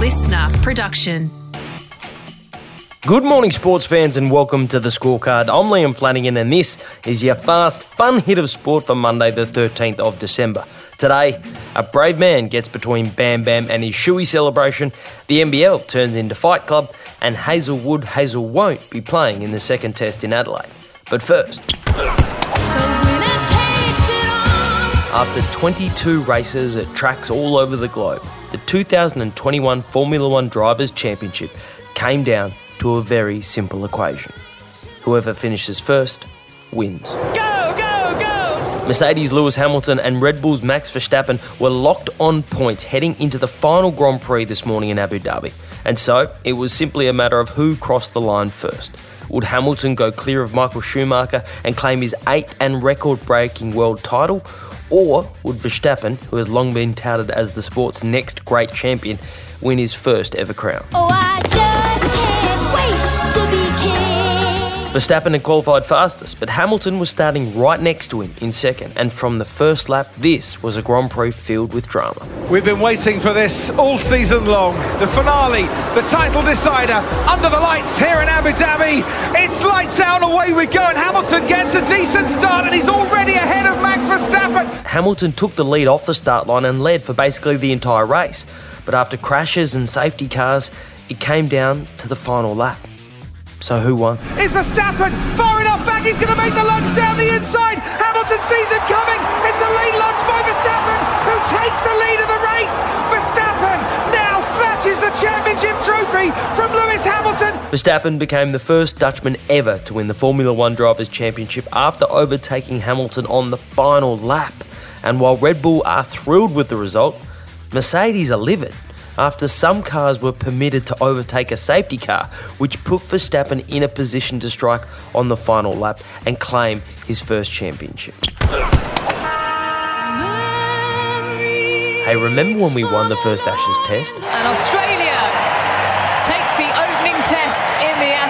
listener production. Good morning, sports fans, and welcome to the scorecard. I'm Liam Flanagan, and this is your fast, fun hit of sport for Monday, the 13th of December. Today, a brave man gets between Bam Bam and his shoey celebration, the NBL turns into Fight Club, and Hazlewood Hazel won't be playing in the second test in Adelaide. But first, after 22 races at tracks all over the globe, the 2021 Formula One Drivers' Championship came down to a very simple equation. Whoever finishes first wins. Go, go, go! Mercedes Lewis Hamilton and Red Bull's Max Verstappen were locked on points heading into the final Grand Prix this morning in Abu Dhabi. And so it was simply a matter of who crossed the line first. Would Hamilton go clear of Michael Schumacher and claim his eighth and record breaking world title? Or would Verstappen, who has long been touted as the sport's next great champion, win his first ever crown? Oh, I just can't wait to be king. Verstappen had qualified fastest, but Hamilton was starting right next to him in second, and from the first lap, this was a Grand Prix filled with drama. We've been waiting for this all season long. The finale, the title decider, under the lights here in Abu Dhabi. It's lights out, away we go, and Hamilton gets a decent start, and he's already ahead of Max Verstappen. Hamilton took the lead off the start line and led for basically the entire race, but after crashes and safety cars, it came down to the final lap. So who won? Is Verstappen far enough back? He's going to make the lunge down Verstappen became the first Dutchman ever to win the Formula One Drivers' Championship after overtaking Hamilton on the final lap. And while Red Bull are thrilled with the result, Mercedes are livid after some cars were permitted to overtake a safety car, which put Verstappen in a position to strike on the final lap and claim his first championship. Hey, remember when we won the first Ashes test? And Australia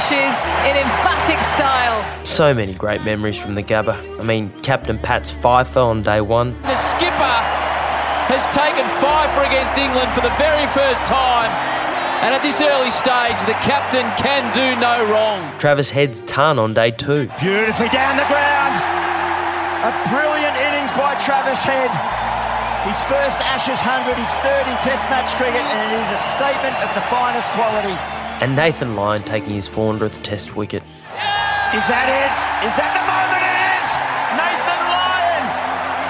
in in emphatic style. So many great memories from the Gabba. I mean, Captain Pat's fifer on day one, The skipper has taken fifer against England for the very first time. And at this early stage, the captain can do no wrong. Travis Head's ton on day two, Beautifully down the ground. A brilliant innings by Travis Head. His first Ashes 100, his third in Test match cricket, and it is a statement of the finest quality. And Nathan Lyon taking his 400th test wicket. Is that it? Is that the moment it is? Nathan Lyon,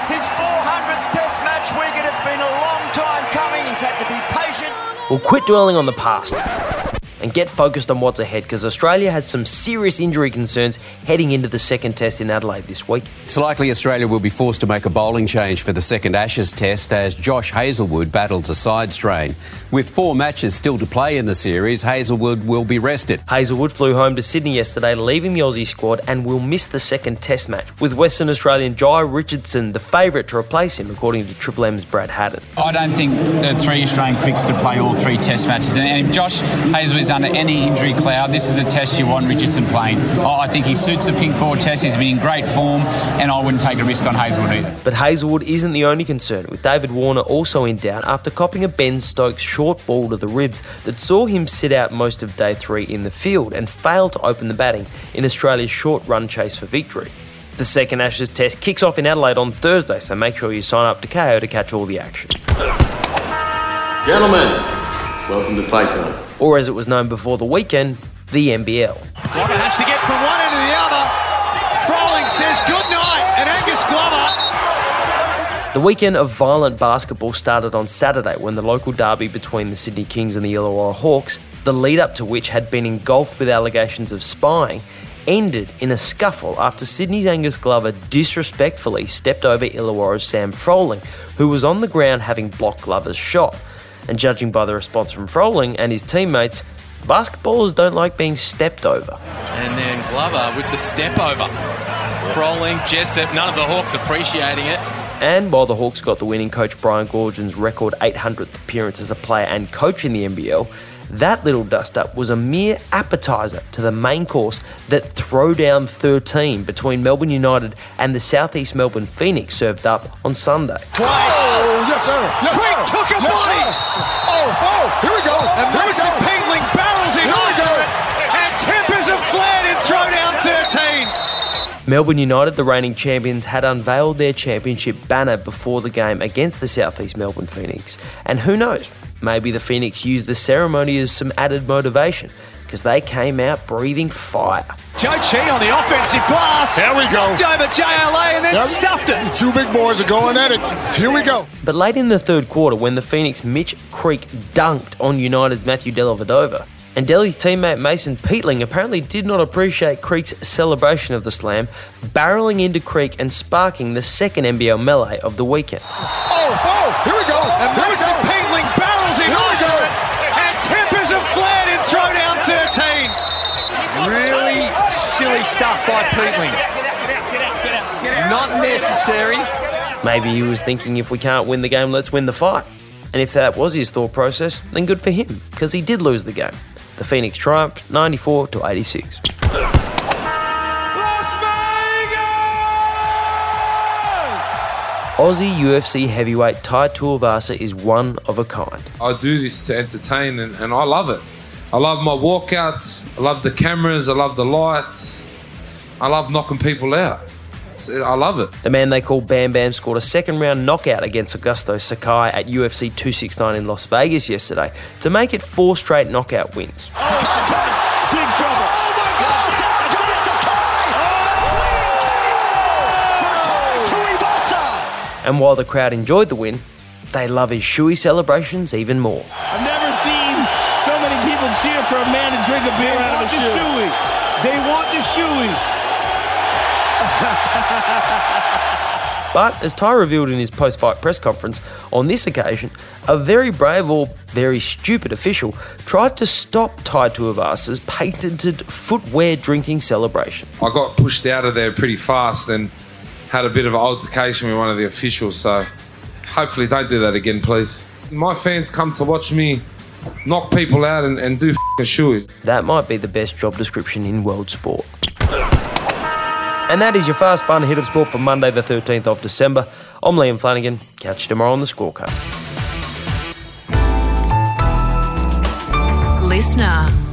his 400th Test match wicket. It's been a long time coming. He's had to be patient. Well, quit dwelling on the past and get focused on what's ahead because Australia has some serious injury concerns heading into the second test in Adelaide this week. It's likely Australia will be forced to make a bowling change for the second Ashes test as Josh Hazlewood battles a side strain. With four matches still to play in the series, Hazlewood will be rested. Hazlewood flew home to Sydney yesterday, leaving the Aussie squad, and will miss the second test match, with Western Australian Jhye Richardson the favourite to replace him, according to Triple M's Brad Haddin. I don't think the three Australian quicks to play all three test matches. And if Josh Hazlewood's under any injury cloud, this is a test you want Richardson playing. I I think he suits the pink ball test. He's been in great form, and I wouldn't take a risk on Hazlewood either. But Hazlewood isn't the only concern, with David Warner also in doubt after copping a Ben Stokes short ball to the ribs that saw him sit out most of day three in the field and fail to open the batting in Australia's short run chase for victory. The second Ashes test kicks off in Adelaide on Thursday, so make sure you sign up to Kayo to catch all the action. Gentlemen, welcome to Fight Club. Or as it was known before the weekend, the NBL. Glover has to get from one end to the other. Froling says good night, and Angus Glover The weekend of violent basketball started on Saturday when the local derby between the Sydney Kings and the Illawarra Hawks, the lead up to which had been engulfed with allegations of spying, ended in a scuffle after Sydney's Angus Glover disrespectfully stepped over Illawarra's Sam Froling, who was on the ground having blocked Glover's shot. And judging by the response from Froling and his teammates, basketballers don't like being stepped over. And then Glover with the step over. Froling, Jessup, none of the Hawks appreciating it. And while the Hawks got the winning coach Brian Goorjian's record 800th appearance as a player and coach in the NBL, that little dust up was a mere appetiser to the main course that Throwdown 13 between Melbourne United and the Southeast Melbourne Phoenix served up on Sunday. Oh, yes, sir. Yes, Quick, took a body. Oh, oh, here we go. And Mason Peatling barrels in onto it, and tempers have flared in throwdown 13. Melbourne United, the reigning champions, had unveiled their championship banner before the game against the Southeast Melbourne Phoenix. And who knows, maybe the Phoenix used the ceremony as some added motivation because they came out breathing fire. Zhou Qi on the offensive glass. There we go. Knocked over JLA and then Yep. stuffed it. The two big boys are going at it. Here we go. But late in the third quarter, when the Phoenix Mitch Creek dunked on United's Matthew Dellavedova, and Delly's teammate Mason Peatling apparently did not appreciate Creek's celebration of the slam, barreling into Creek and sparking the second NBL melee of the weekend. Oh, oh, here we go. And Here Mason go. Peatling barrels in Here we onto go. it, and tempers have flared in throwdown 13. Really silly stuff by Peatling. Not necessary. Maybe he was thinking if we can't win the game, let's win the fight. And if that was his thought process, then good for him, because he did lose the game. The Phoenix triumphed 94 to 86. Aussie UFC heavyweight Tai Tuivasa is one of a kind. I do this to entertain and, and I love it. I love my walkouts. I love the cameras. I love the lights. I love knocking people out. It's- I love it. The man they call Bam Bam scored a second round knockout against Augusto Sakai at UFC 269 in Las Vegas yesterday to make it four straight knockout wins. Oh, Big trouble. Oh my God! Oh, oh, and while the crowd enjoyed the win, they love his shoey celebrations even more. I've never seen so many people cheer for a man to drink a beer out of a shoe. They want the shoey. But as Tai revealed in his post fight press conference, on this occasion, a very brave or very stupid official tried to stop Tai Tuivasa's patented footwear drinking celebration. I got pushed out of there pretty fast and had a bit of an altercation with one of the officials. So hopefully don't do that again, please. My fans come to watch me knock people out and, and do f***ing shoes. That might be the best job description in world sport. And that is your fast, fun hit of sport for Monday, the 13th of December. I'm Liam Flanagan. Catch you tomorrow on the scorecard. Listener.